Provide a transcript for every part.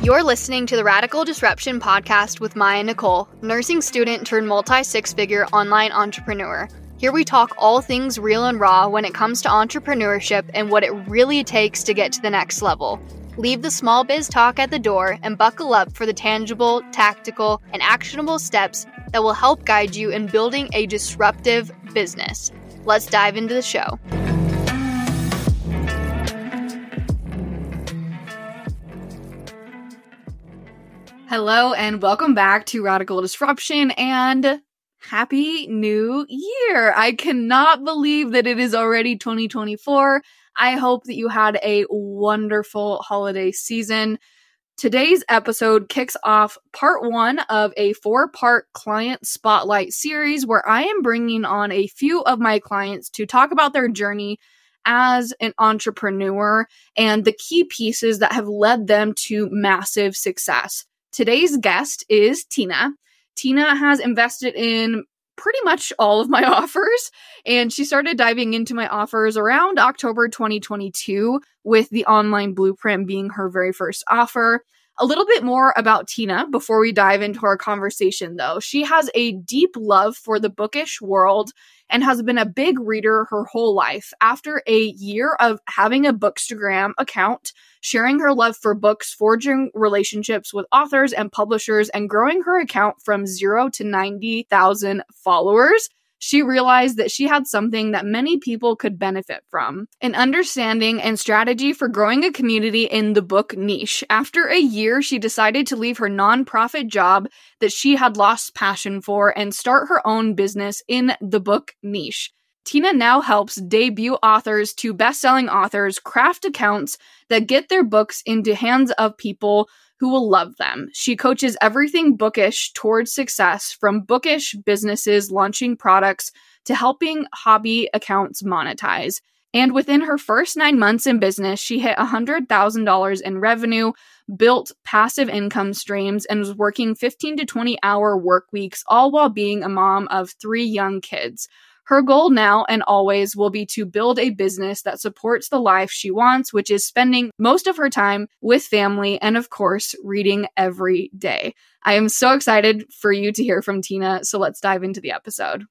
You're listening to the Radical Disruption podcast with Maya Nicole, nursing student turned multi six figure online entrepreneur. Here we talk all things real and raw when it comes to entrepreneurship and what it really takes to get to the next level. Leave the small biz talk at the door and buckle up for the tangible, tactical, and actionable steps that will help guide you in building a disruptive business. Let's dive into the show. Hello, and welcome back to Radical Disruption and Happy New Year! I cannot believe that it is already 2024. I hope that you had a wonderful holiday season. Today's episode kicks off part one of a four part client spotlight series where I am bringing on a few of my clients to talk about their journey as an entrepreneur and the key pieces that have led them to massive success. Today's guest is Tina. Tina has invested in pretty much all of my offers, and she started diving into my offers around October 2022, with the online blueprint being her very first offer. A little bit more about Tina before we dive into our conversation, though. She has a deep love for the bookish world and has been a big reader her whole life. After a year of having a Bookstagram account, sharing her love for books, forging relationships with authors and publishers, and growing her account from zero to 90,000 followers, she realized that she had something that many people could benefit from an understanding and strategy for growing a community in the book niche. After a year, she decided to leave her nonprofit job that she had lost passion for and start her own business in the book niche. Tina now helps debut authors to best-selling authors craft accounts that get their books into hands of people who will love them. She coaches everything bookish towards success from bookish businesses launching products to helping hobby accounts monetize. And within her first nine months in business, she hit $100,000 in revenue, built passive income streams, and was working 15 to 20 hour work weeks, all while being a mom of three young kids. Her goal now and always will be to build a business that supports the life she wants, which is spending most of her time with family and, of course, reading every day. I am so excited for you to hear from Tina, so let's dive into the episode.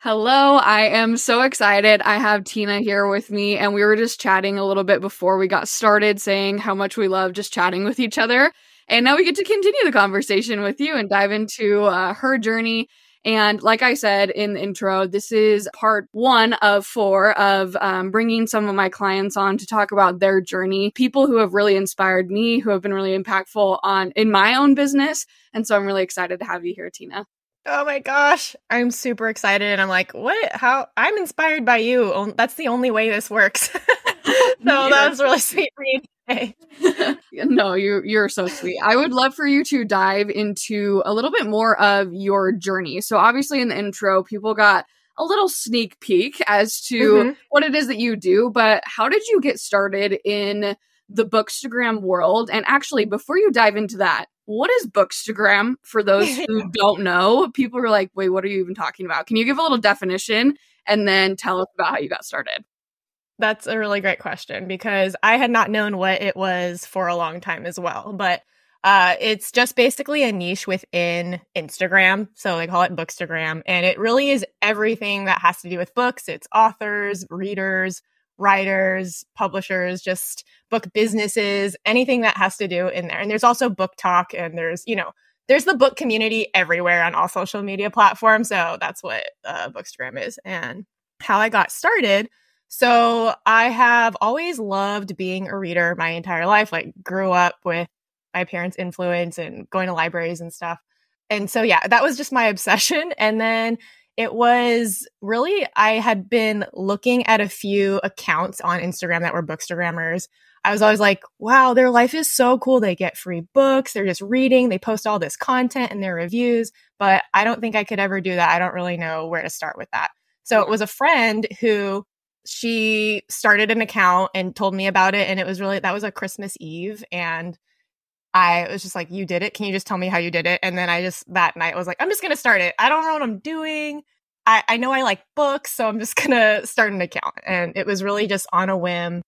Hello, I am so excited. I have Tina here with me, and we were just chatting a little bit before we got started, saying how much we love just chatting with each other. And now we get to continue the conversation with you and dive into uh, her journey and like I said in the intro, this is part one of four of um, bringing some of my clients on to talk about their journey. People who have really inspired me, who have been really impactful on in my own business. And so I'm really excited to have you here, Tina. Oh my gosh, I'm super excited. And I'm like, what? How? I'm inspired by you. That's the only way this works. so that was really sweet for you no, you you're so sweet. I would love for you to dive into a little bit more of your journey. So obviously in the intro, people got a little sneak peek as to mm-hmm. what it is that you do, but how did you get started in the Bookstagram world? And actually, before you dive into that, what is Bookstagram for those who don't know? People are like, wait, what are you even talking about? Can you give a little definition and then tell us about how you got started? That's a really great question because I had not known what it was for a long time as well. But uh, it's just basically a niche within Instagram. So they call it Bookstagram. And it really is everything that has to do with books. It's authors, readers, writers, publishers, just book businesses, anything that has to do in there. And there's also BookTok and there's, you know, there's the book community everywhere on all social media platforms. So that's what uh, Bookstagram is. And how I got started so I have always loved being a reader my entire life. Like grew up with my parents' influence and going to libraries and stuff. And so yeah, that was just my obsession. And then it was really I had been looking at a few accounts on Instagram that were bookstagrammers. I was always like, wow, their life is so cool. They get free books. They're just reading. They post all this content in their reviews, but I don't think I could ever do that. I don't really know where to start with that. So it was a friend who she started an account and told me about it and it was really that was a christmas eve and i was just like you did it can you just tell me how you did it and then i just that night was like i'm just gonna start it i don't know what i'm doing i, I know i like books so i'm just gonna start an account and it was really just on a whim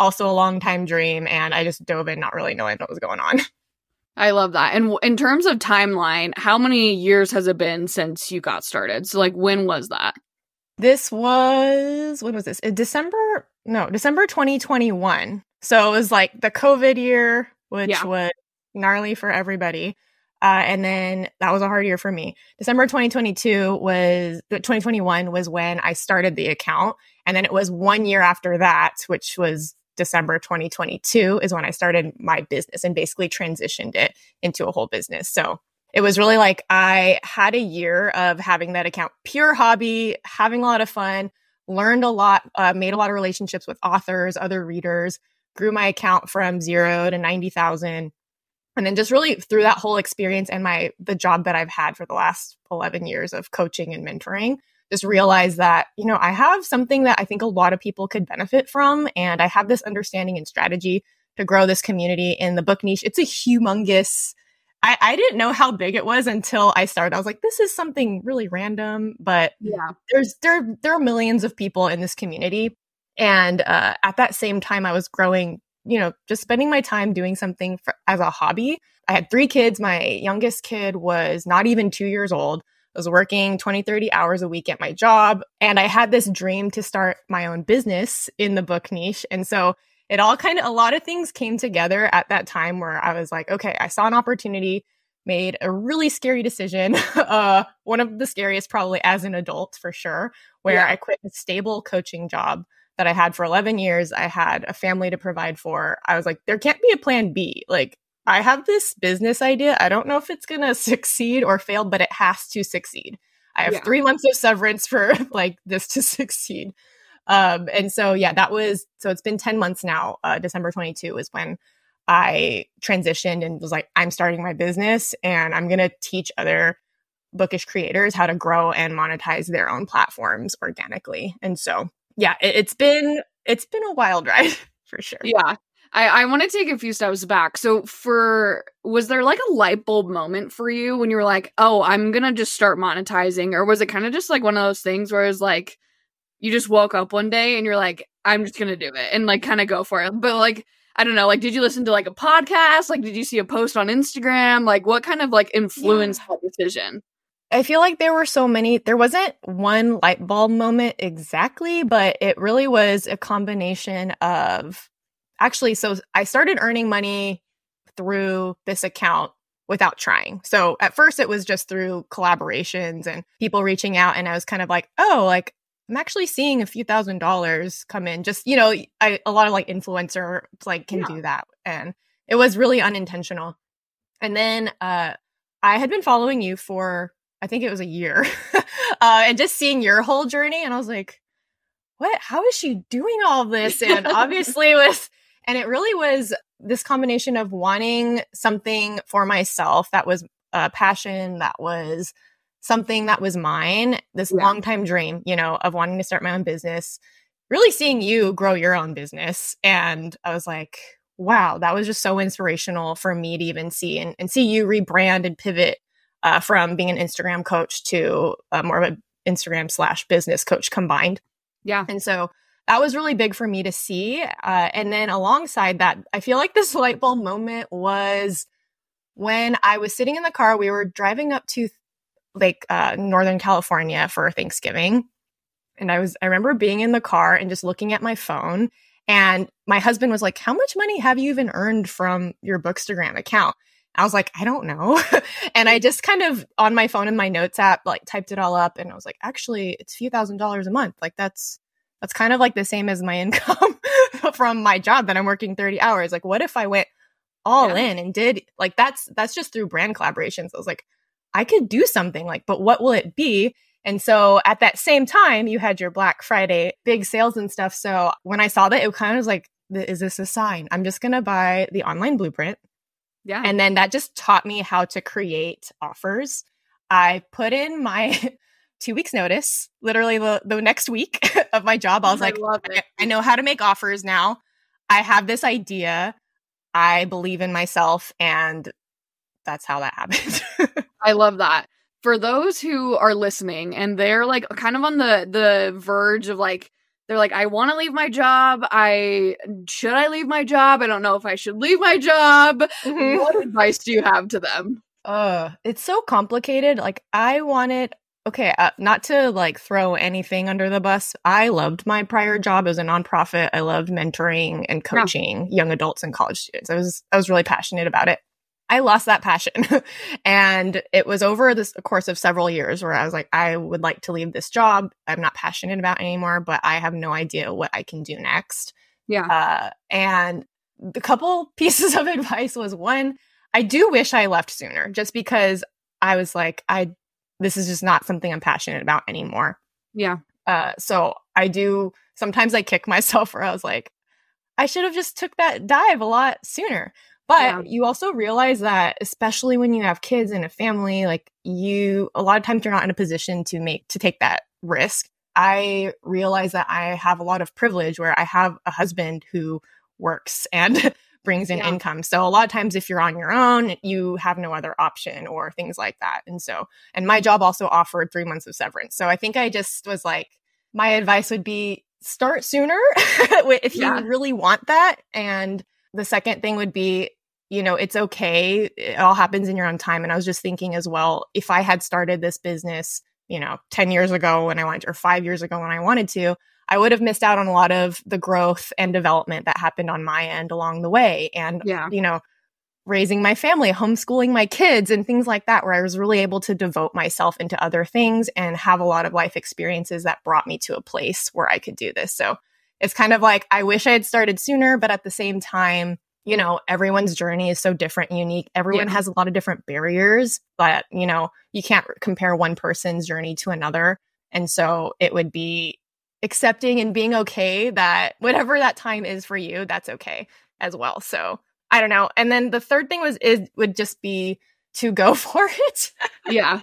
also a long time dream. And I just dove in not really knowing what was going on. I love that. And in terms of timeline, how many years has it been since you got started? So, like, when was that? This was, when was this? Uh, December? No, December 2021. So it was like the COVID year, which yeah. was gnarly for everybody. Uh, and then that was a hard year for me. December 2022 was 2021 was when I started the account. And then it was one year after that, which was December 2022 is when I started my business and basically transitioned it into a whole business. So it was really like I had a year of having that account, pure hobby, having a lot of fun, learned a lot, uh, made a lot of relationships with authors, other readers, grew my account from zero to 90,000 and then just really through that whole experience and my the job that I've had for the last 11 years of coaching and mentoring just realized that you know I have something that I think a lot of people could benefit from and I have this understanding and strategy to grow this community in the book niche. It's a humongous I, I didn't know how big it was until I started. I was like, this is something really random, but yeah, there's there there are millions of people in this community. And uh, at that same time, I was growing you know, just spending my time doing something for, as a hobby. I had three kids. My youngest kid was not even two years old. I was working 20, 30 hours a week at my job. And I had this dream to start my own business in the book niche. And so it all kind of, a lot of things came together at that time where I was like, okay, I saw an opportunity, made a really scary decision. uh, one of the scariest, probably as an adult for sure, where yeah. I quit a stable coaching job that I had for 11 years. I had a family to provide for. I was like, there can't be a plan B. Like, I have this business idea. I don't know if it's going to succeed or fail, but it has to succeed. I have yeah. three months of severance for like this to succeed. Um, and so, yeah, that was so it's been 10 months now. Uh, December 22 is when I transitioned and was like, I'm starting my business and I'm going to teach other bookish creators how to grow and monetize their own platforms organically. And so yeah, it, it's been it's been a wild ride for sure. Yeah. I, I want to take a few steps back. So, for was there like a light bulb moment for you when you were like, "Oh, I'm gonna just start monetizing," or was it kind of just like one of those things where it's like you just woke up one day and you're like, "I'm just gonna do it," and like kind of go for it. But like, I don't know, like, did you listen to like a podcast? Like, did you see a post on Instagram? Like, what kind of like influenced yeah. that decision? I feel like there were so many, there wasn't one light bulb moment exactly, but it really was a combination of actually, so I started earning money through this account without trying. So at first it was just through collaborations and people reaching out. And I was kind of like, oh, like I'm actually seeing a few thousand dollars come in. Just, you know, I, a lot of like influencer like can yeah. do that. And it was really unintentional. And then uh, I had been following you for I think it was a year, uh, and just seeing your whole journey. And I was like, what? How is she doing all this? And obviously, with, and it really was this combination of wanting something for myself that was a passion, that was something that was mine, this yeah. long time dream, you know, of wanting to start my own business, really seeing you grow your own business. And I was like, wow, that was just so inspirational for me to even see and, and see you rebrand and pivot uh, from being an Instagram coach to uh, more of an Instagram slash business coach combined. Yeah. And so that was really big for me to see. Uh, and then alongside that, I feel like this light bulb moment was when I was sitting in the car. We were driving up to like uh, Northern California for Thanksgiving. And I was, I remember being in the car and just looking at my phone. And my husband was like, How much money have you even earned from your Bookstagram account? I was like, I don't know. and I just kind of on my phone in my notes app, like typed it all up and I was like, actually, it's a few thousand dollars a month. Like that's that's kind of like the same as my income from my job that I'm working 30 hours. Like, what if I went all yeah. in and did like that's that's just through brand collaborations. I was like, I could do something like, but what will it be? And so at that same time, you had your Black Friday big sales and stuff. So when I saw that, it kind of was like, is this a sign? I'm just going to buy the online blueprint yeah. And then that just taught me how to create offers. I put in my two weeks notice, literally the, the next week of my job. I was I like, I, I know how to make offers now. I have this idea. I believe in myself. And that's how that happened. I love that. For those who are listening and they're like kind of on the the verge of like they're like, I want to leave my job. I should I leave my job? I don't know if I should leave my job. Mm-hmm. What advice do you have to them? Uh, it's so complicated. Like I wanted okay, uh, not to like throw anything under the bus. I loved my prior job as a nonprofit. I loved mentoring and coaching yeah. young adults and college students. I was I was really passionate about it. I lost that passion. and it was over this course of several years where I was like, I would like to leave this job. I'm not passionate about anymore, but I have no idea what I can do next. Yeah. Uh, and the couple pieces of advice was one, I do wish I left sooner just because I was like, I, this is just not something I'm passionate about anymore. Yeah. Uh, so I do, sometimes I kick myself where I was like, I should have just took that dive a lot sooner. But yeah. you also realize that, especially when you have kids and a family, like you, a lot of times you're not in a position to make, to take that risk. I realize that I have a lot of privilege where I have a husband who works and brings in yeah. income. So a lot of times if you're on your own, you have no other option or things like that. And so, and my job also offered three months of severance. So I think I just was like, my advice would be start sooner if you yeah. really want that. And the second thing would be you know, it's okay. It all happens in your own time. And I was just thinking as well, if I had started this business, you know, 10 years ago when I wanted or five years ago when I wanted to, I would have missed out on a lot of the growth and development that happened on my end along the way. And, yeah. you know, raising my family, homeschooling my kids, and things like that, where I was really able to devote myself into other things and have a lot of life experiences that brought me to a place where I could do this. So it's kind of like, I wish I had started sooner, but at the same time, you know, everyone's journey is so different and unique. Everyone yeah. has a lot of different barriers, but, you know, you can't compare one person's journey to another. And so it would be accepting and being okay that whatever that time is for you, that's okay as well. So I don't know. And then the third thing was, is would just be to go for it. Yeah.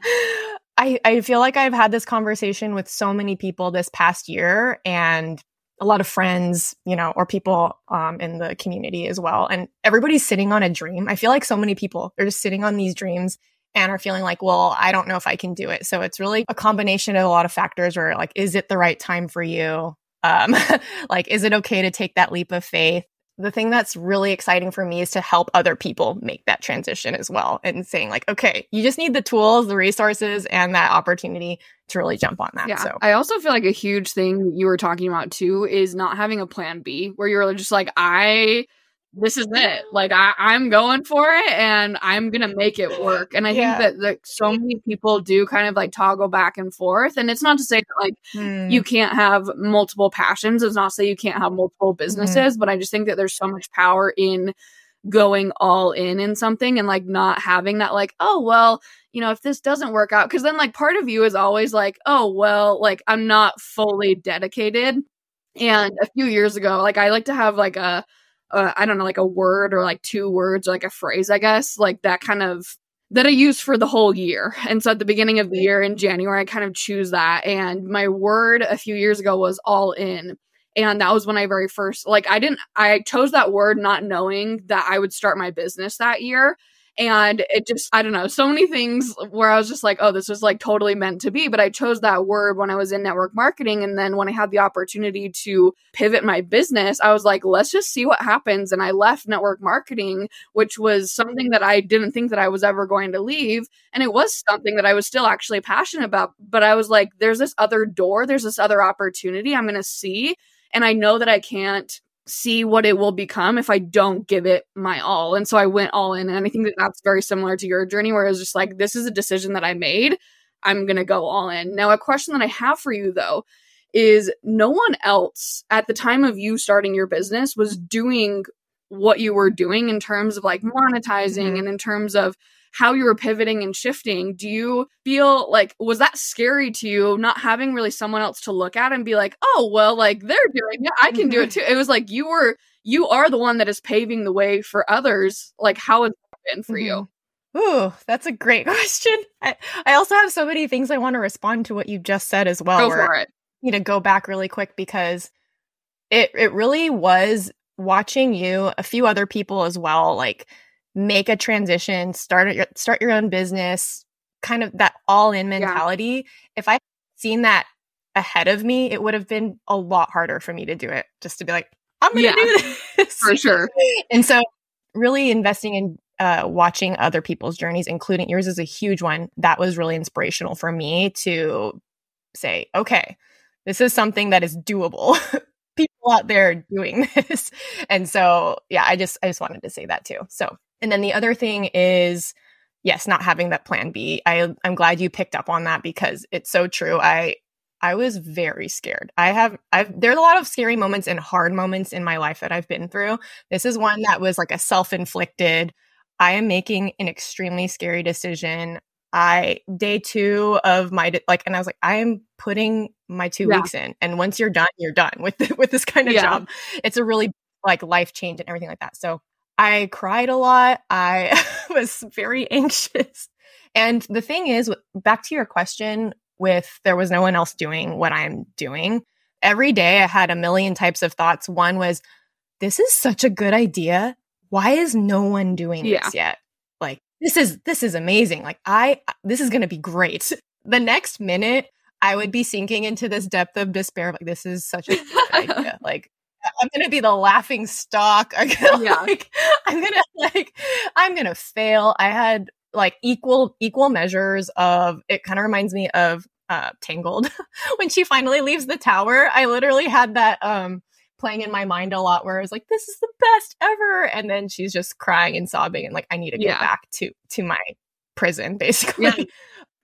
I, I feel like I've had this conversation with so many people this past year and a lot of friends, you know, or people um, in the community as well. And everybody's sitting on a dream. I feel like so many people are just sitting on these dreams and are feeling like, well, I don't know if I can do it. So it's really a combination of a lot of factors where like, is it the right time for you? Um, like, is it okay to take that leap of faith? The thing that's really exciting for me is to help other people make that transition as well and saying like okay you just need the tools the resources and that opportunity to really jump on that yeah. so. I also feel like a huge thing you were talking about too is not having a plan b where you're just like i this is it. Like I, I'm going for it and I'm gonna make it work. And I yeah. think that like so many people do kind of like toggle back and forth. And it's not to say that like mm. you can't have multiple passions. It's not to say you can't have multiple mm-hmm. businesses, mm. but I just think that there's so much power in going all in in something and like not having that like, oh well, you know, if this doesn't work out, because then like part of you is always like, oh well, like I'm not fully dedicated. And a few years ago, like I like to have like a uh, I don't know, like a word or like two words or like a phrase, I guess, like that kind of that I use for the whole year. And so at the beginning of the year in January, I kind of choose that. And my word a few years ago was all in. And that was when I very first, like, I didn't, I chose that word not knowing that I would start my business that year. And it just, I don't know, so many things where I was just like, oh, this was like totally meant to be. But I chose that word when I was in network marketing. And then when I had the opportunity to pivot my business, I was like, let's just see what happens. And I left network marketing, which was something that I didn't think that I was ever going to leave. And it was something that I was still actually passionate about. But I was like, there's this other door, there's this other opportunity I'm going to see. And I know that I can't see what it will become if I don't give it my all. And so I went all in. And I think that that's very similar to your journey, where it was just like, this is a decision that I made. I'm going to go all in. Now, a question that I have for you, though, is no one else at the time of you starting your business was doing what you were doing in terms of like monetizing mm-hmm. and in terms of how you were pivoting and shifting, do you feel like was that scary to you not having really someone else to look at and be like, "Oh, well, like they're doing it, I can do it mm-hmm. too." It was like you were you are the one that is paving the way for others. Like how has that been for mm-hmm. you? Ooh, that's a great question. I, I also have so many things I want to respond to what you just said as well. Go for it. You know, go back really quick because it it really was watching you, a few other people as well, like make a transition, start your start your own business, kind of that all in mentality. Yeah. If I seen that ahead of me, it would have been a lot harder for me to do it just to be like, I'm going to Yeah. do this. For sure. And so, really investing in uh, watching other people's journeys, including yours, is a huge one. That was really inspirational for me to say, okay, this is something that is doable. Out there doing this, and so yeah, I just I just wanted to say that too. So, and then the other thing is, yes, not having that plan B. I I'm glad you picked up on that because it's so true. I I was very scared. I have I've there's a lot of scary moments and hard moments in my life that I've been through. This is one that was like a self-inflicted. I am making an extremely scary decision. I day 2 of my like and I was like I am putting my 2 Yeah. weeks in and once you're done, you're done with with this kind of Yeah. job. It's a really like life change and everything like that. So I cried a lot. I was very anxious. And the thing is, back to your question with there was no one else doing what I'm doing. Every day I had a million types of thoughts. One was, this is such a good idea. Why is no one doing Yeah. this yet? This is this is amazing. Like I this is gonna be great. The next minute I would be sinking into this depth of despair. Like, this is such a idea. Like I'm gonna be the laughing stock. I'm gonna Yeah. like I'm gonna like I'm gonna fail. I had like equal equal measures of it kind of reminds me of uh Tangled when she finally leaves the tower. I literally had that um playing in my mind a lot where I was like, this is the best ever. And then she's just crying and sobbing and like I need to get Yeah. back to to my prison basically. Yeah.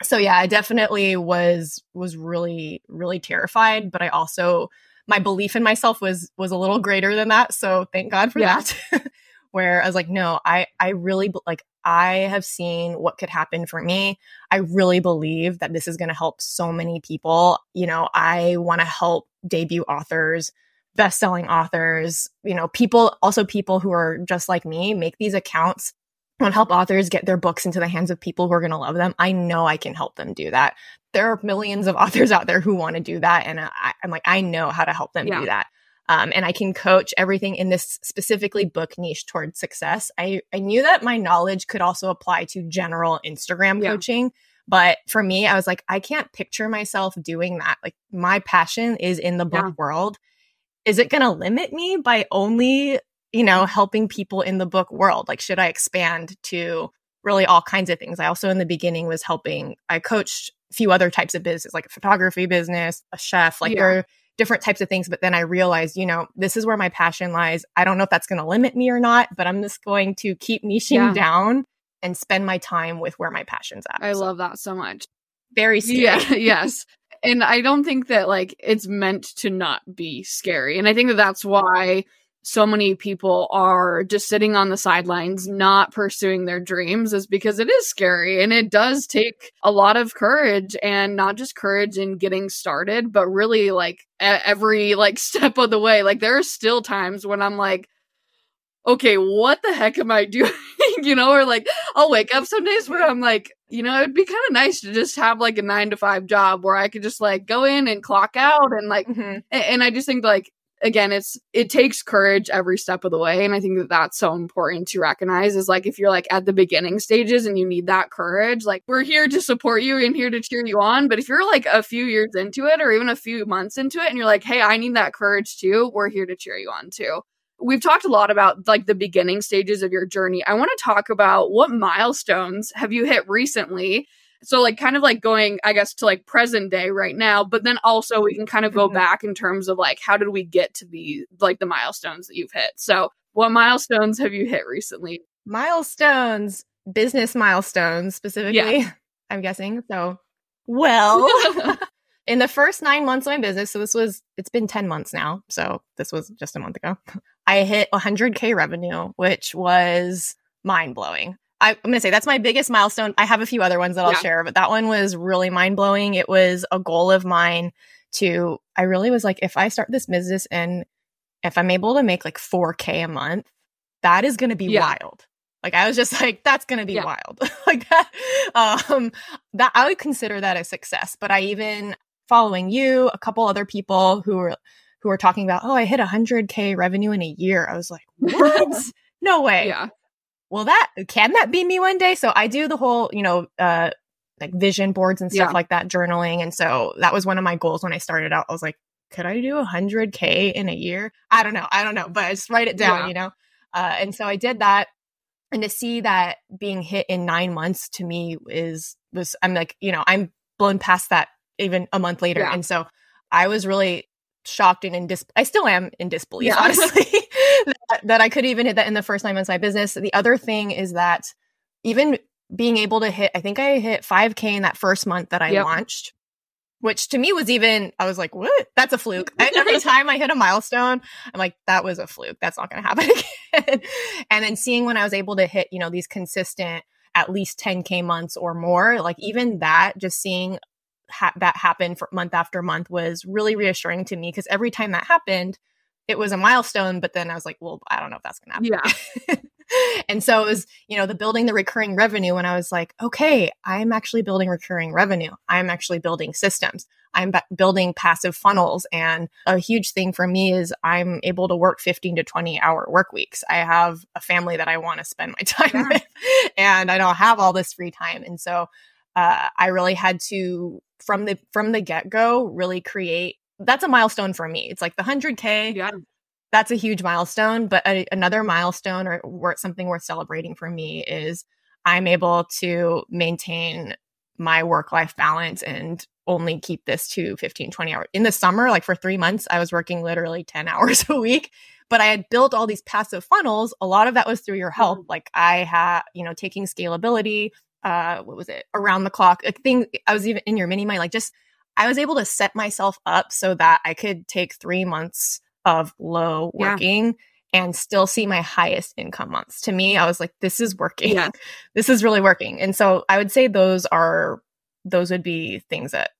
So yeah, I definitely was was really really terrified, but I also my belief in myself was was a little greater than that. So thank God for Yeah. that. Where I was like, no, I I really like I have seen what could happen for me. I really believe that this is going to help so many people. You know, I want to help debut authors, best-selling authors, you know, people also people who are just like me, make these accounts and help authors get their books into the hands of people who are going to love them. I know I can help them do that. There are millions of authors out there who want to do that. And I, I'm like, I know how to help them Yeah. do that. Um, and I can coach everything in this specifically book niche towards success. I, I knew that my knowledge could also apply to general Instagram Yeah. coaching. But for me, I was like, I can't picture myself doing that. Like, my passion is in the book Yeah. world. Is it going to limit me by only you know, helping people in the book world? Like, should I expand to really all kinds of things? I also, in the beginning, was helping, I coached a few other types of business, like a photography business, a chef, like Yeah. there are different types of things. But then I realized, you know, this is where my passion lies. I don't know if that's going to limit me or not, but I'm just going to keep niching Yeah. down and spend my time with where my passion's at. I So, love that so much. very scary. Yeah, yes. And I don't think that like it's meant to not be scary. And I think that that's why so many people are just sitting on the sidelines not pursuing their dreams is because it is scary and it does take a lot of courage and not just courage in getting started but really like every like step of the way like there are still times when I'm like okay what the heck am I doing you know or like I'll wake up some days where I'm like, you know, it'd be kind of nice to just have like a nine to five job where I could just like go in and clock out and like, Mhm. a- and I just think like, again, it's, it takes courage every step of the way. And I think that that's so important to recognize is like, if you're like at the beginning stages and you need that courage, like we're here to support you and here to cheer you on. But if you're like a few years into it or even a few months into it and you're like, hey, I need that courage too, we're here to cheer you on too we've talked a lot about like the beginning stages of your journey. I want to talk about what milestones have you hit recently? So like kind of like going I guess to like present day right now, but then also we can kind of go Mhm. back in terms of like how did we get to the like the milestones that you've hit. So what milestones have you hit recently? Milestones, business milestones specifically, I'm guessing. So, well, in the first nine months of my business, so this was, it's been 10 months now. So this was just a month ago. I hit 100K revenue, which was mind blowing. I'm going to say that's my biggest milestone. I have a few other ones that I'll Yeah. share, but that one was really mind blowing. It was a goal of mine to, I really was like, if I start this business and if I'm able to make like 4K a month, that is going to be Yeah. wild. Like I was just like, that's gonna be Yeah. wild. like that, um, that I would consider that a success. But I even following you, a couple other people who were who were talking about, oh, I hit 100k revenue in a year. I was like, what? no way. yeah. Well, that can that be me one day? So I do the whole, you know, uh, like vision boards and stuff Yeah. like that, journaling. And so that was one of my goals when I started out. I was like, could I do 100K in a year? I don't know. I don't know, but I just write it down, Yeah. you know? Uh, and so I did that. And to see that being hit in nine months to me is, was, I'm like, you know, I'm blown past that even a month later. Yeah. And so I was really shocked and in dis- I still am in disbelief, Yeah. honestly, that, that I could even hit that in the first nine months of my business. The other thing is that even being able to hit, I think I hit 5K in that first month that I Yep. launched, which to me was even, I was like, what? That's a fluke. I, every time I hit a milestone, I'm like, that was a fluke. That's not going to happen again. and then seeing when I was able to hit, you know, these consistent at least 10K months or more, like even that, just seeing ha- that happened for month after month was really reassuring to me because every time that happened, it was a milestone. But then I was like, well, I don't know if that's going to happen. Yeah. and so it was, you know, the building the recurring revenue. And I was like, okay, I'm actually building recurring revenue. I'm actually building systems. I'm b- building passive funnels. And a huge thing for me is I'm able to work 15 to 20 hour work weeks. I have a family that I want to spend my time Yeah. with, and I don't have all this free time. And so uh, I really had to, from the from the get go, really create. That's a milestone for me. It's like the 100K Yeah. that's a huge milestone. But a, another milestone or worth, something worth celebrating for me is I'm able to maintain my work life balance and only keep this to 15, 20 hours. In the summer, like for three months, I was working literally 10 hours a week. But I had built all these passive funnels. A lot of that was through your help. Like I had, you know, taking scalability, uh, what was it, around the clock, a thing. I was even in your mini mind, like just I was able to set myself up so that I could take three months of low Yeah. working and still see my highest income months. To me, I was like, this is working. Yeah. this is really working. And so I would say those are, those would be things that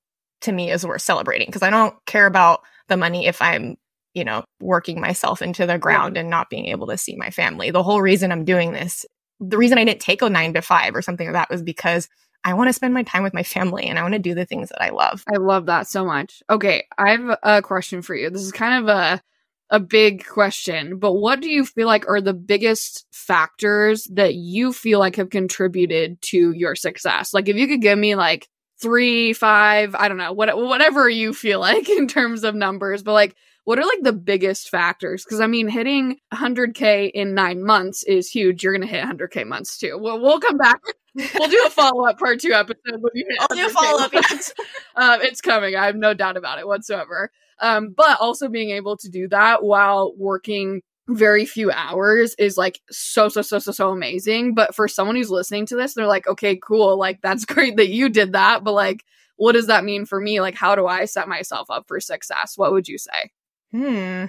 to me is worth celebrating because I don't care about the money if I'm, you know, working myself into the ground and not being able to see my family. The whole reason I'm doing this, the reason I didn't take a nine to five or something like that was because I want to spend my time with my family and I want to do the things that I love. I love that so much. Okay, I have a question for you. This is kind of a a big question, but what do you feel like are the biggest factors that you feel like have contributed to your success? Like if you could give me like 3, 5, I don't know, what whatever you feel like in terms of numbers, but like what are like the biggest factors? Because I mean, hitting 100k in nine months is huge. You're gonna hit 100k months too. Well, we'll come back. We'll do a follow up part two episode when you hit. I'll do a follow-up, months. um, it's coming. I have no doubt about it whatsoever. Um, but also being able to do that while working very few hours is like so so so so so amazing. But for someone who's listening to this, they're like, okay, cool, like that's great that you did that, but like, what does that mean for me? Like, how do I set myself up for success? What would you say? Hmm.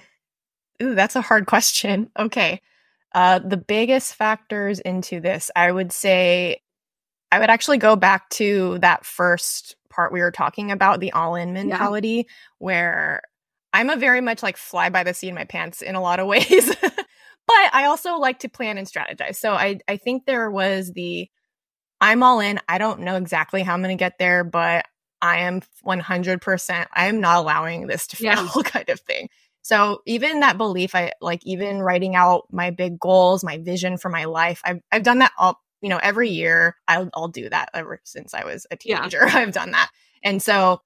Ooh, that's a hard question. Okay. Uh, the biggest factors into this, I would say, I would actually go back to that first part we were talking about, the all in mentality, where I'm a very much like fly by the seat in my pants in a lot of ways. but I also like to plan and strategize. So I, I think there was the I'm all in. I don't know exactly how I'm going to get there, but I am 100%. I am not allowing this to fail Yeah. kind of thing. So even that belief, I like even writing out my big goals, my vision for my life. I've, I've done that all, you know, every year. I'll, I'll do that ever since I was a Yeah. teenager. I've done that. And so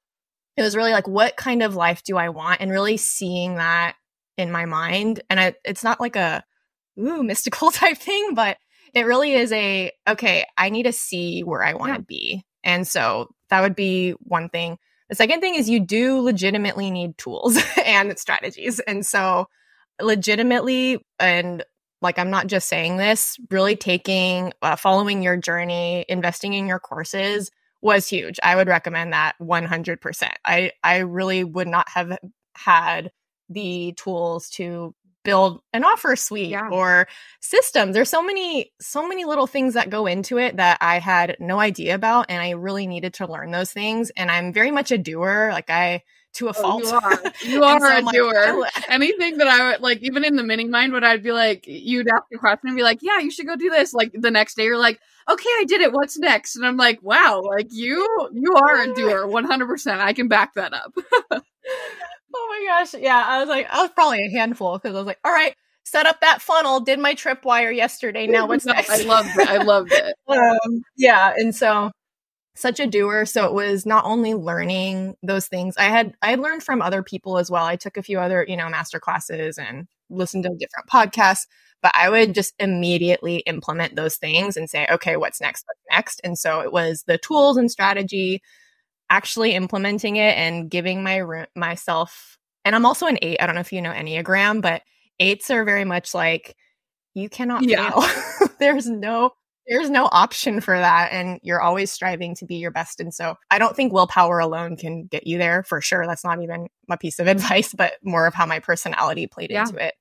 it was really like, what kind of life do I want? And really seeing that in my mind. And I, it's not like a, ooh, mystical type thing, but it really is a, okay, I need to see where I want to Yeah. be. And so that would be one thing. The second thing is you do legitimately need tools and strategies. And so legitimately, and like I'm not just saying this, really taking, uh, following your journey, investing in your courses was huge. I would recommend that 100%. I, I really would not have had the tools to build an offer suite Yeah. or systems. There's so many, so many little things that go into it that I had no idea about. And I really needed to learn those things. And I'm very much a doer. Like I, to a Oh, fault. you are. You are so a like, doer. Anything that I would like, even in the mini mind, when I'd be like, you'd ask a question and be like, "Yeah, you should go do this." Like the next day, you're like, "Okay, I did it. What's next?" And I'm like, "Wow, like you, you are a doer, 100. percent I can back that up." Oh my gosh. Yeah. I was like, I was probably a handful because I was like, all right, set up that funnel, did my tripwire yesterday. Now what's next? I loved it. I loved it. um, yeah. And so such a doer. So it was not only learning those things. I had I had learned from other people as well. I took a few other, you know, master classes and listened to different podcasts, but I would just immediately implement those things and say, okay, what's next? What's next? And so it was the tools and strategy, actually implementing it and giving my myself and I'm also an 8. I don't know if you know Enneagram, but 8s are very much like you cannot yeah. fail. There's no there's no option for that and you're always striving to be your best and so i don't think willpower alone can get you there for sure that's not even a piece of advice but more of how my personality played yeah. into it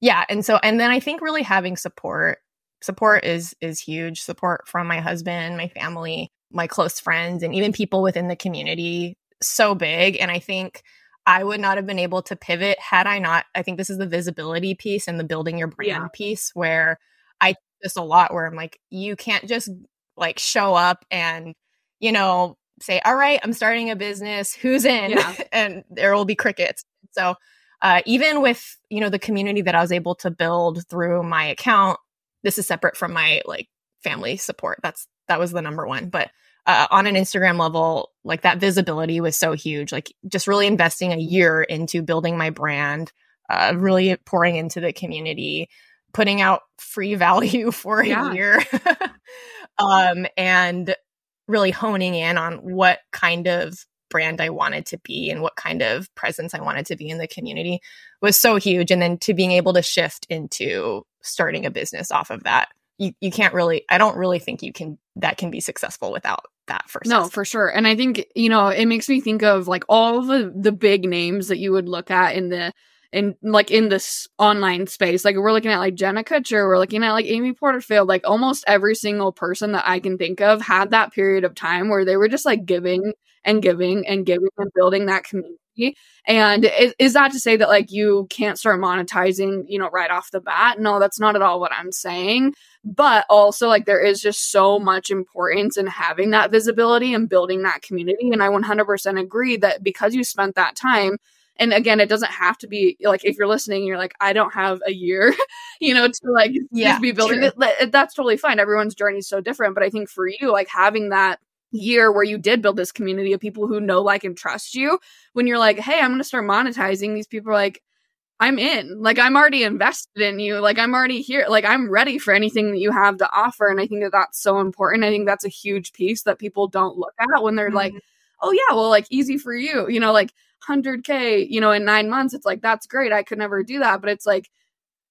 yeah and so and then i think really having support support is is huge support from my husband my family my close friends and even people within the community so big and i think I would not have been able to pivot had I not. I think this is the visibility piece and the building your brand yeah. piece where I this a lot where I'm like, you can't just like show up and, you know, say, all right, I'm starting a business. Who's in? Yeah. and there will be crickets. So, uh, even with, you know, the community that I was able to build through my account, this is separate from my like family support. That's, that was the number one. But, uh, on an Instagram level, like that visibility was so huge. Like just really investing a year into building my brand, uh, really pouring into the community, putting out free value for a yeah. year um, and really honing in on what kind of brand I wanted to be and what kind of presence I wanted to be in the community was so huge. And then to being able to shift into starting a business off of that, you, you can't really, I don't really think you can, that can be successful without that first. No, for sure. And I think, you know, it makes me think of like all the, the big names that you would look at in the in like in this online space. Like we're looking at like Jenna Kutcher, we're looking at like Amy Porterfield, like almost every single person that I can think of had that period of time where they were just like giving and giving and giving and building that community. And is, is that to say that like you can't start monetizing, you know, right off the bat? No, that's not at all what I'm saying. But also, like, there is just so much importance in having that visibility and building that community. And I 100% agree that because you spent that time and again it doesn't have to be like if you're listening you're like i don't have a year you know to like yeah, be building it that's totally fine everyone's journey is so different but i think for you like having that year where you did build this community of people who know like and trust you when you're like hey i'm going to start monetizing these people are like i'm in. Like i'm already invested in you. Like i'm already here. Like i'm ready for anything that you have to offer. And i think that that's so important. I think that's a huge piece that people don't look at when they're mm-hmm. like oh yeah well like easy for you. You know like 100k you know in nine months it's like that's great. I could never do that. But it's like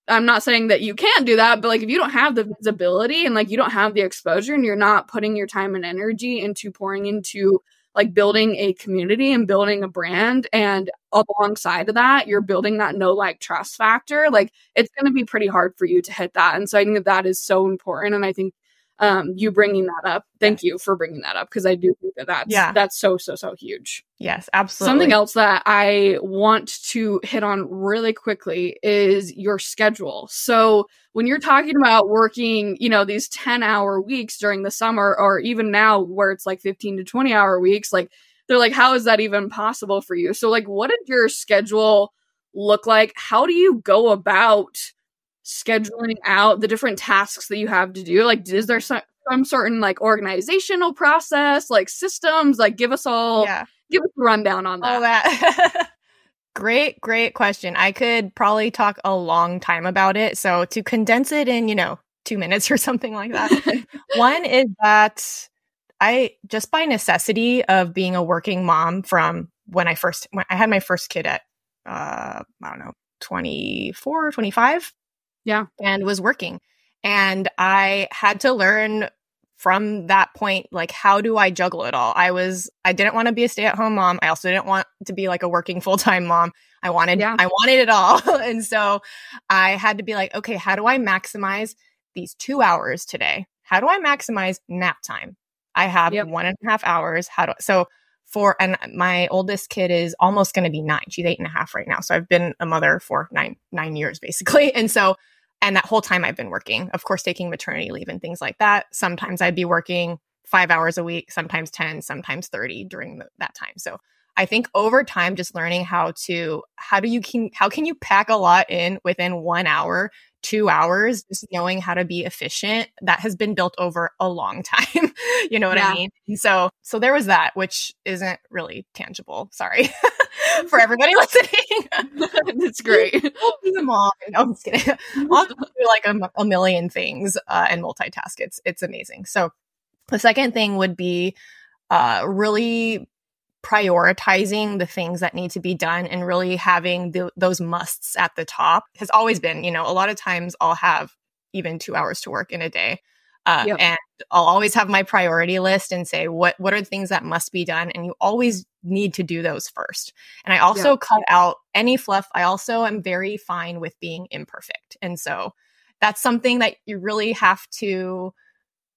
i'm not saying that you can't do that but like if you don't have the mm-hmm. visibility and like you don't have the exposure and you're not putting your time and energy into pouring into like building a community and building a brand and alongside of that you're building that know like trust factor like it's going to be pretty hard for you to hit that and so i think that that is so important and i think um, you bringing that up. Thank you for bringing that up because I do think that that's yeah. that's so so so huge. Yes, absolutely. Something else that I want to hit on really quickly is your schedule. So when you're talking about working, you know, these 10 hour weeks during the summer or even now where it's like 15 to 20 hour weeks, like they're like how is that even possible for you? So like what did your schedule look like? How do you go about scheduling out the different tasks that you have to do? Like, is there some, some certain like organizational process, like systems? Like, give us all, yeah. give us a rundown on that. All that. great, great question. I could probably talk a long time about it. So to condense it in, you know, two minutes or something like that. One is that I just by necessity of being a working mom from when I first when I had my first kid at uh I don't know 24 25 yeah. And was working. And I had to learn from that point, like, how do I juggle it all? I was, I didn't want to be a stay at home mom. I also didn't want to be like a working full time mom. I wanted, yeah. I wanted it all. and so I had to be like, okay, how do I maximize these two hours today? How do I maximize nap time? I have yep. one and a half hours. How do, so for, and my oldest kid is almost going to be nine. She's eight and a half right now. So I've been a mother for nine, nine years basically. And so and that whole time I've been working, of course, taking maternity leave and things like that. Sometimes I'd be working five hours a week, sometimes 10, sometimes 30 during the, that time. So I think over time, just learning how to, how do you can, how can you pack a lot in within one hour, two hours, just knowing how to be efficient, that has been built over a long time. you know what yeah. I mean? And so, so there was that, which isn't really tangible. Sorry for everybody listening. That's great. Be a mom. No, I'm just kidding. I'll do like a, a million things uh, and multitask. It's, it's amazing. So the second thing would be uh, really prioritizing the things that need to be done and really having the, those musts at the top has always been, you know, a lot of times I'll have even two hours to work in a day. Uh, yep. And I'll always have my priority list and say what what are the things that must be done, and you always need to do those first. And I also yep. cut out any fluff. I also am very fine with being imperfect, and so that's something that you really have to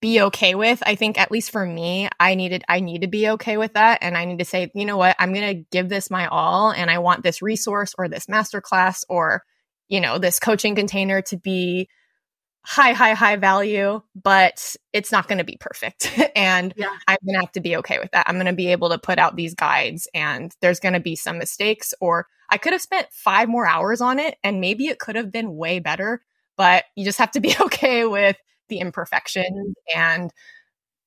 be okay with. I think at least for me, I needed I need to be okay with that and I need to say, you know what, I'm going to give this my all and I want this resource or this masterclass or you know, this coaching container to be high high high value, but it's not going to be perfect. and yeah. I'm going to have to be okay with that. I'm going to be able to put out these guides and there's going to be some mistakes or I could have spent 5 more hours on it and maybe it could have been way better, but you just have to be okay with the imperfections and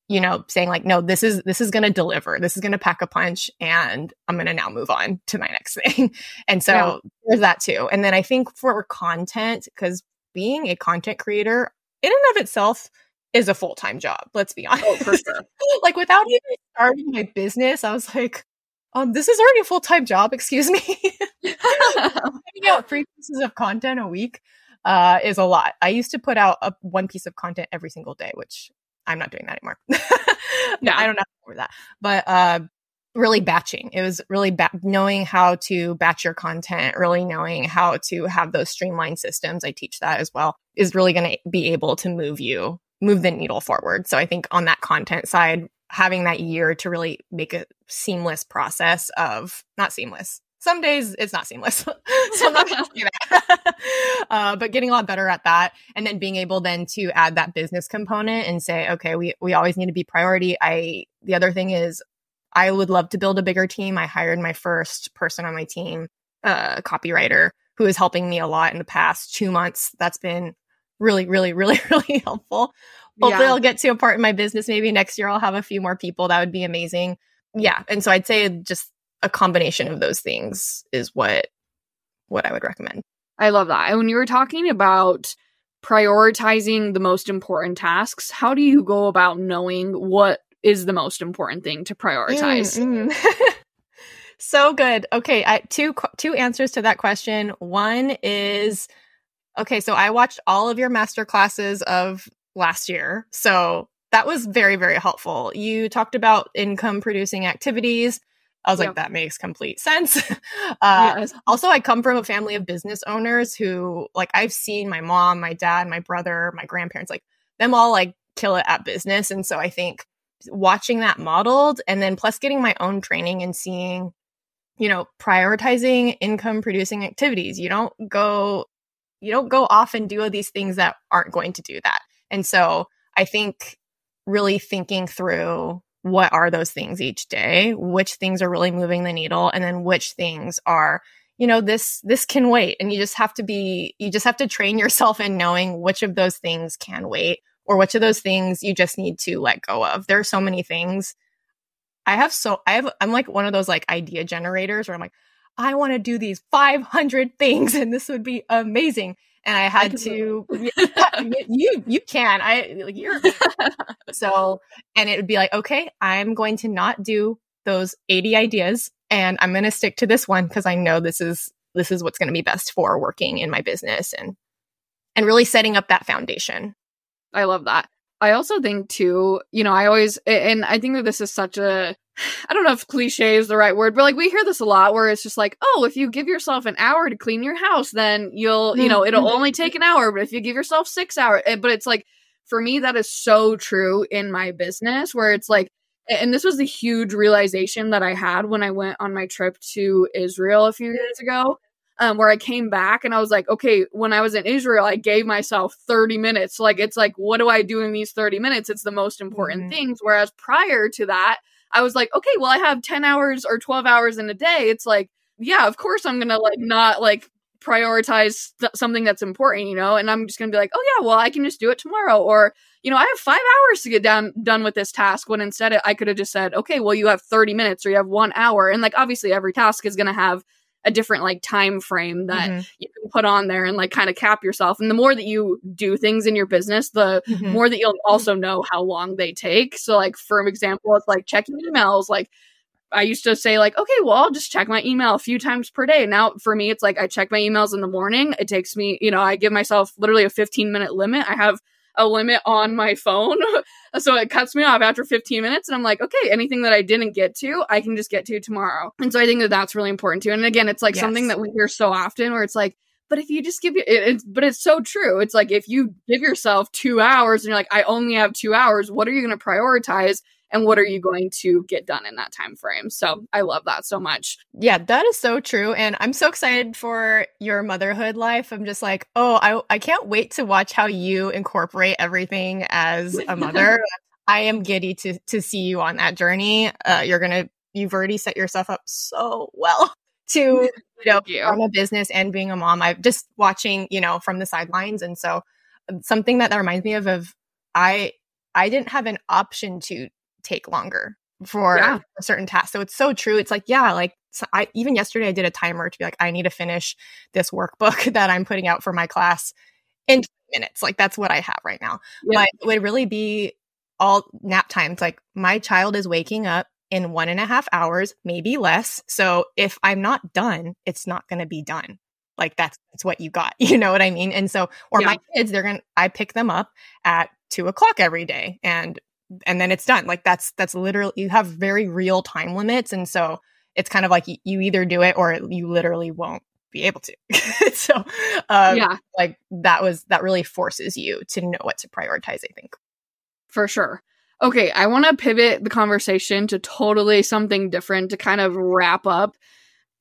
you know saying like no this is this is going to deliver. This is going to pack a punch and i'm going to now move on to my next thing. And so yeah. there's that too. And then i think for content because being a content creator in and of itself is a full-time job let's be honest. Oh, for sure. like without even starting my business i was like um this is already a full-time job excuse me. Putting out three pieces of content a week uh, is a lot. I used to put out a, one piece of content every single day, which I'm not doing that anymore. no, I don't know that. But uh, really batching. It was really ba- knowing how to batch your content, really knowing how to have those streamlined systems. I teach that as well. Is really going to be able to move you, move the needle forward. So I think on that content side, having that year to really make a seamless process of not seamless some days it's not seamless. so I'm not going to say that. uh, but getting a lot better at that. And then being able then to add that business component and say, okay, we, we always need to be priority. I, the other thing is I would love to build a bigger team. I hired my first person on my team, a uh, copywriter who is helping me a lot in the past two months. That's been really, really, really, really helpful. Hopefully yeah. I'll get to a part in my business. Maybe next year I'll have a few more people. That would be amazing. Yeah. And so I'd say just a combination of those things is what what I would recommend. I love that. And when you were talking about prioritizing the most important tasks, how do you go about knowing what is the most important thing to prioritize? Mm, mm. so good. Okay, I, two two answers to that question. One is okay, so I watched all of your master classes of last year. So that was very very helpful. You talked about income producing activities I was yep. like, that makes complete sense. uh, yes. Also, I come from a family of business owners who, like, I've seen my mom, my dad, my brother, my grandparents, like, them all like kill it at business. And so I think watching that modeled and then plus getting my own training and seeing, you know, prioritizing income producing activities. You don't go, you don't go off and do all these things that aren't going to do that. And so I think really thinking through what are those things each day, which things are really moving the needle, and then which things are, you know, this this can wait. And you just have to be you just have to train yourself in knowing which of those things can wait or which of those things you just need to let go of. There are so many things. I have so I have I'm like one of those like idea generators where I'm like, I want to do these 500 things and this would be amazing and I had I to you you can I like you're so and it would be like okay I'm going to not do those 80 ideas and I'm going to stick to this one because I know this is this is what's going to be best for working in my business and and really setting up that foundation. I love that. I also think too, you know, I always and I think that this is such a I don't know if cliche is the right word, but like we hear this a lot where it's just like, oh, if you give yourself an hour to clean your house, then you'll, you know, it'll mm-hmm. only take an hour. But if you give yourself six hours, eh, but it's like, for me, that is so true in my business where it's like, and this was the huge realization that I had when I went on my trip to Israel a few years ago. Um, where I came back and I was like, okay, when I was in Israel, I gave myself 30 minutes. Like, it's like, what do I do in these 30 minutes? It's the most important mm-hmm. things. Whereas prior to that, I was like, okay, well, I have 10 hours or 12 hours in a day. It's like, yeah, of course I'm going to like not like prioritize th- something that's important, you know, and I'm just going to be like, oh yeah, well, I can just do it tomorrow. Or, you know, I have five hours to get down done with this task when instead I could have just said, okay, well, you have 30 minutes or you have one hour. And like, obviously every task is going to have a different like time frame that mm-hmm. you can put on there and like kind of cap yourself. And the more that you do things in your business, the mm-hmm. more that you'll also know how long they take. So like for example, it's like checking emails, like I used to say like, okay, well, I'll just check my email a few times per day. Now for me, it's like I check my emails in the morning. It takes me, you know, I give myself literally a 15 minute limit. I have a limit on my phone. so it cuts me off after 15 minutes. And I'm like, okay, anything that I didn't get to, I can just get to tomorrow. And so I think that that's really important too. And again, it's like yes. something that we hear so often where it's like, but if you just give it, it's but it's so true it's like if you give yourself two hours and you're like i only have two hours what are you going to prioritize and what are you going to get done in that time frame so i love that so much. Yeah that is so true and i'm so excited for your motherhood life. I'm just like oh i, I can't wait to watch how you incorporate everything as a mother. I am giddy to to see you on that journey. Uh, you're gonna you've already set yourself up so well to you know you. run a business and being a mom. I'm just watching you know from the sidelines and so something that that reminds me of of i i didn't have an option to take longer for yeah. a certain task. So it's so true. It's like, yeah, like so I even yesterday I did a timer to be like, I need to finish this workbook that I'm putting out for my class in minutes. Like that's what I have right now. Yeah. But it would really be all nap times. Like my child is waking up in one and a half hours, maybe less. So if I'm not done, it's not going to be done. Like that's that's what you got. You know what I mean? And so, or yeah. my kids, they're gonna. I pick them up at two o'clock every day, and and then it's done. Like that's that's literally you have very real time limits, and so it's kind of like you, either do it or you literally won't be able to. so um, yeah, like that was that really forces you to know what to prioritize. I think for sure. Okay, I want to pivot the conversation to totally something different to kind of wrap up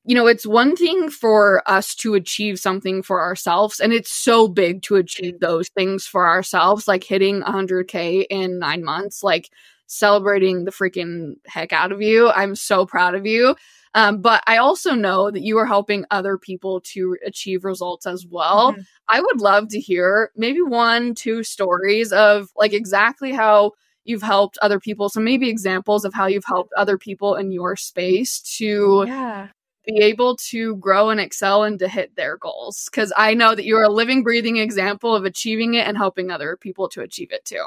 you know, it's one thing for us to achieve something for ourselves, and it's so big to achieve those things for ourselves, like hitting 100K in nine months, like celebrating the freaking heck out of you. I'm so proud of you. Um, but I also know that you are helping other people to achieve results as well. Mm-hmm. I would love to hear maybe one, two stories of like exactly how you've helped other people. So maybe examples of how you've helped other people in your space to yeah be able to grow and excel and to hit their goals. Because I know that you're a living, breathing example of achieving it and helping other people to achieve it too.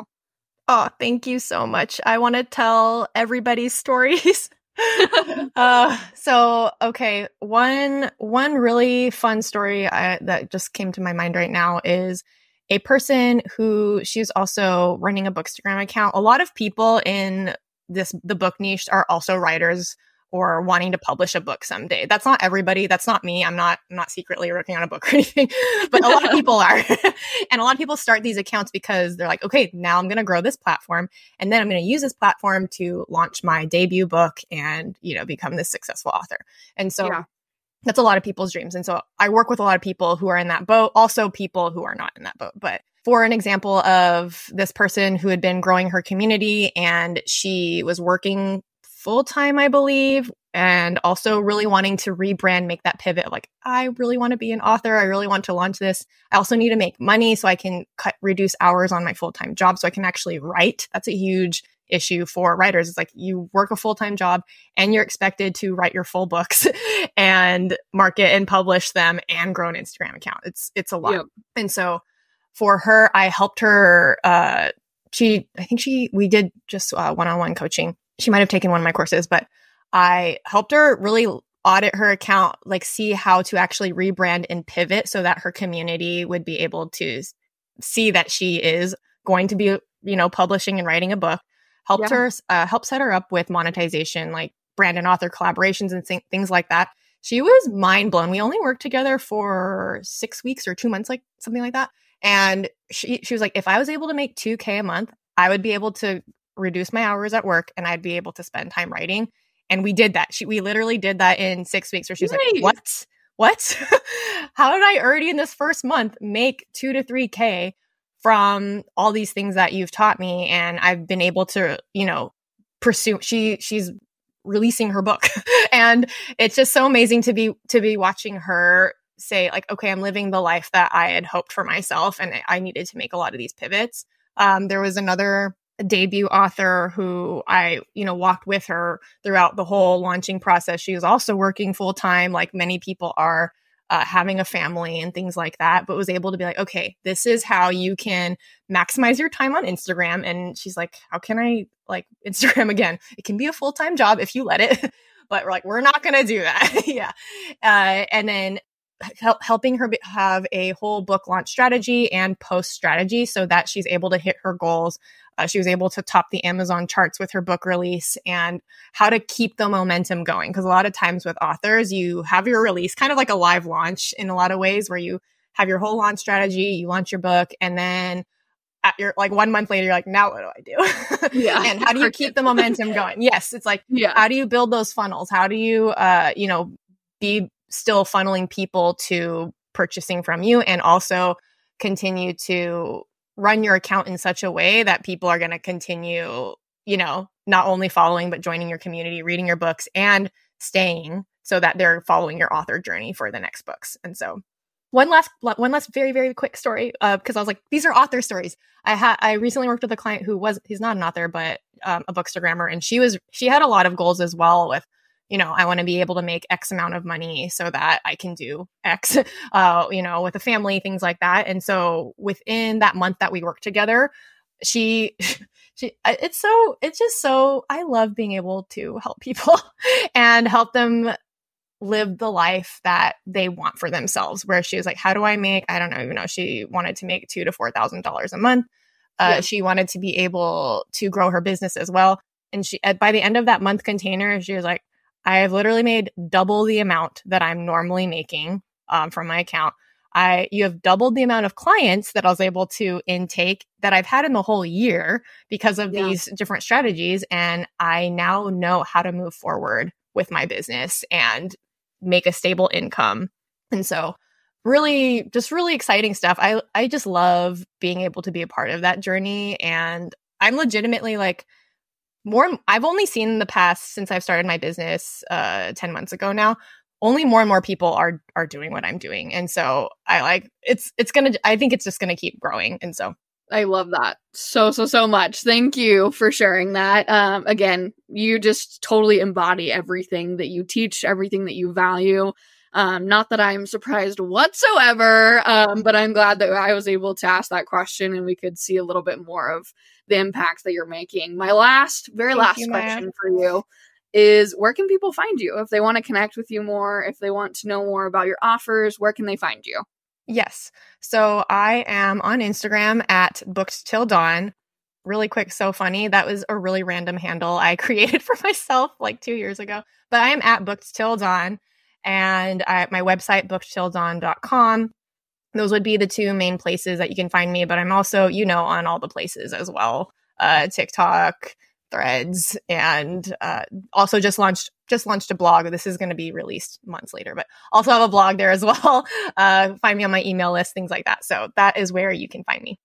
Oh, thank you so much. I want to tell everybody's stories. uh, so okay, one one really fun story I, that just came to my mind right now is a person who she's also running a bookstagram account. A lot of people in this the book niche are also writers or wanting to publish a book someday. That's not everybody. That's not me. I'm not I'm not secretly working on a book or anything, but a lot of people are. and a lot of people start these accounts because they're like, okay, now I'm going to grow this platform and then I'm going to use this platform to launch my debut book and, you know, become this successful author. And so yeah. that's a lot of people's dreams. And so I work with a lot of people who are in that boat, also people who are not in that boat, but for an example of this person who had been growing her community and she was working full time, I believe, and also really wanting to rebrand, make that pivot. Like, I really want to be an author. I really want to launch this. I also need to make money so I can cut, reduce hours on my full time job so I can actually write. That's a huge issue for writers. It's like you work a full time job and you're expected to write your full books and market and publish them and grow an Instagram account. It's, it's a lot. Yep. And so for her, I helped her, uh, she, I think she, we did just one on one coaching she might have taken one of my courses, but I helped her really audit her account, like see how to actually rebrand and pivot so that her community would be able to see that she is going to be, you know, publishing and writing a book. Helped yeah. her, uh, help set her up with monetization, like brand and author collaborations and th- things like that. She was mind blown. We only worked together for six weeks or two months, like something like that. And she, she was like, if I was able to make 2K a month, I would be able to reduce my hours at work and I'd be able to spend time writing. And we did that. She, we literally did that in six weeks where she was nice. like, what? What? How did I already in this first month make two to three K from all these things that you've taught me? And I've been able to, you know, pursue she she's releasing her book and it's just so amazing to be to be watching her say like okay i'm living the life that i had hoped for myself and i needed to make a lot of these pivots um, there was another debut author who i you know walked with her throughout the whole launching process she was also working full time like many people are uh, having a family and things like that, but was able to be like, okay, this is how you can maximize your time on Instagram. And she's like, how can I like Instagram again? It can be a full time job if you let it, but we're like, we're not going to do that. yeah. Uh, and then help, helping her have a whole book launch strategy and post strategy so that she's able to hit her goals uh, she was able to top the Amazon charts with her book release and how to keep the momentum going. Because a lot of times with authors, you have your release kind of like a live launch in a lot of ways where you have your whole launch strategy, you launch your book, and then at your like one month later, you're like, now what do I do? Yeah. and how do you keep the momentum going? Yes. It's like, yeah. how do you build those funnels? How do you, uh, you know, be still funneling people to purchasing from you and also continue to run your account in such a way that people are going to continue, you know, not only following, but joining your community, reading your books, and staying so that they're following your author journey for the next books. And so, one last one last very very quick story because uh, I was like these are author stories. I had I recently worked with a client who was he's not an author but um, a bookstagrammer and she was she had a lot of goals as well with you know, I want to be able to make X amount of money so that I can do X, uh, you know, with a family, things like that. And so within that month that we worked together, she, she, it's so, it's just so, I love being able to help people and help them live the life that they want for themselves. Where she was like, how do I make, I don't know, even know, she wanted to make two to $4,000 a month. Uh, yeah. She wanted to be able to grow her business as well. And she, at, by the end of that month container, she was like, I have literally made double the amount that I'm normally making um, from my account. I you have doubled the amount of clients that I was able to intake that I've had in the whole year because of yeah. these different strategies, and I now know how to move forward with my business and make a stable income. And so, really, just really exciting stuff. I I just love being able to be a part of that journey, and I'm legitimately like more I've only seen in the past since I've started my business uh 10 months ago now only more and more people are are doing what I'm doing and so I like it's it's going to I think it's just going to keep growing and so I love that so so so much. Thank you for sharing that. Um again, you just totally embody everything that you teach, everything that you value. Um, not that I'm surprised whatsoever, um, but I'm glad that I was able to ask that question and we could see a little bit more of the impact that you're making. My last, very Thank last you, question Maya. for you is where can people find you if they want to connect with you more, if they want to know more about your offers, where can they find you? Yes. So I am on Instagram at booked till dawn. Really quick, so funny. That was a really random handle I created for myself like two years ago. But I am at booked till dawn and at my website, bookedtilldawn.com those would be the two main places that you can find me. But I'm also, you know, on all the places as well uh, TikTok, threads and uh, also just launched just launched a blog. This is going to be released months later but also have a blog there as well. Uh, find me on my email list things like that. So that is where you can find me.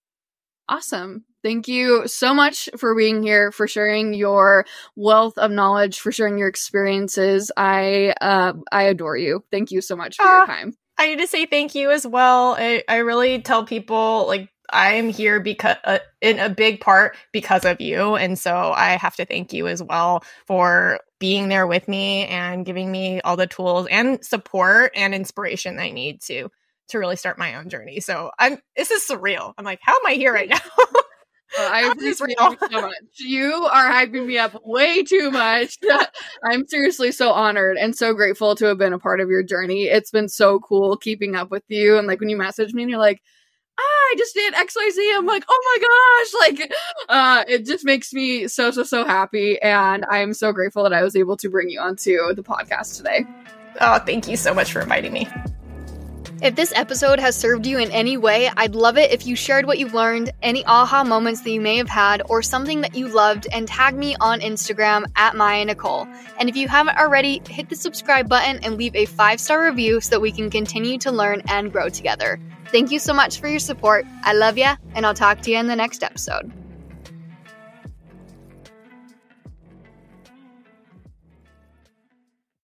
Awesome thank you so much for being here for sharing your wealth of knowledge for sharing your experiences i uh, i adore you thank you so much for uh, your time I need to say thank you as well. I, I really tell people like I am here because uh, in a big part because of you, and so I have to thank you as well for being there with me and giving me all the tools and support and inspiration I need to to really start my own journey. So I'm this is surreal. I'm like, how am I here right now? Uh, I appreciate you so much. You are hyping me up way too much. I'm seriously so honored and so grateful to have been a part of your journey. It's been so cool keeping up with you. And like when you message me and you're like, ah, I just did XYZ. I'm like, oh my gosh. Like, uh, it just makes me so, so, so happy. And I'm so grateful that I was able to bring you onto the podcast today. Oh, thank you so much for inviting me. If this episode has served you in any way, I'd love it if you shared what you've learned, any aha moments that you may have had, or something that you loved, and tag me on Instagram at Maya Nicole. And if you haven't already, hit the subscribe button and leave a five star review so that we can continue to learn and grow together. Thank you so much for your support. I love ya, and I'll talk to you in the next episode.